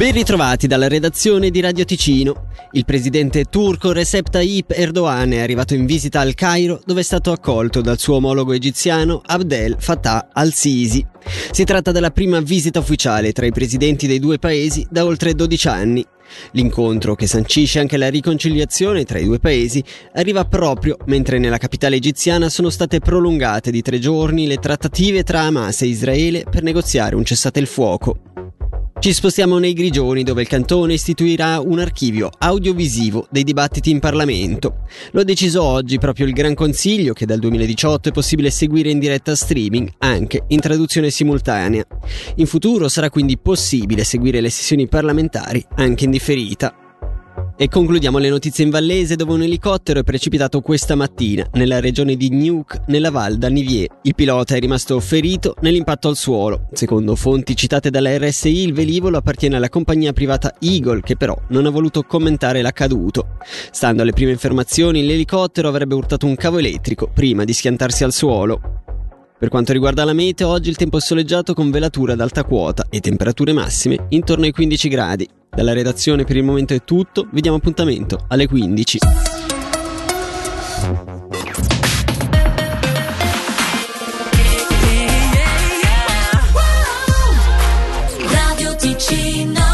Ben ritrovati dalla redazione di Radio Ticino. Il presidente turco Recep Tayyip Erdogan è arrivato in visita al Cairo dove è stato accolto dal suo omologo egiziano Abdel Fattah al-Sisi. Si tratta della prima visita ufficiale tra i presidenti dei due paesi da oltre 12 anni. L'incontro, che sancisce anche la riconciliazione tra i due paesi, arriva proprio mentre nella capitale egiziana sono state prolungate di tre giorni le trattative tra Hamas e Israele per negoziare un cessate il fuoco. Ci spostiamo nei Grigioni dove il cantone istituirà un archivio audiovisivo dei dibattiti in Parlamento. Lo ha deciso oggi proprio il Gran Consiglio che dal 2018 è possibile seguire in diretta streaming anche in traduzione simultanea. In futuro sarà quindi possibile seguire le sessioni parlamentari anche in differita. E concludiamo le notizie in Vallese dove un elicottero è precipitato questa mattina nella regione di Nuuk, nella Val d'Anivier. Il pilota è rimasto ferito nell'impatto al suolo. Secondo fonti citate dalla RSI, il velivolo appartiene alla compagnia privata Eagle che però non ha voluto commentare l'accaduto. Stando alle prime informazioni, l'elicottero avrebbe urtato un cavo elettrico prima di schiantarsi al suolo. Per quanto riguarda la meteo, oggi il tempo è soleggiato con velatura ad alta quota e temperature massime intorno ai 15 gradi. Dalla redazione per il momento è tutto, vi diamo appuntamento alle 15. Radio Ticino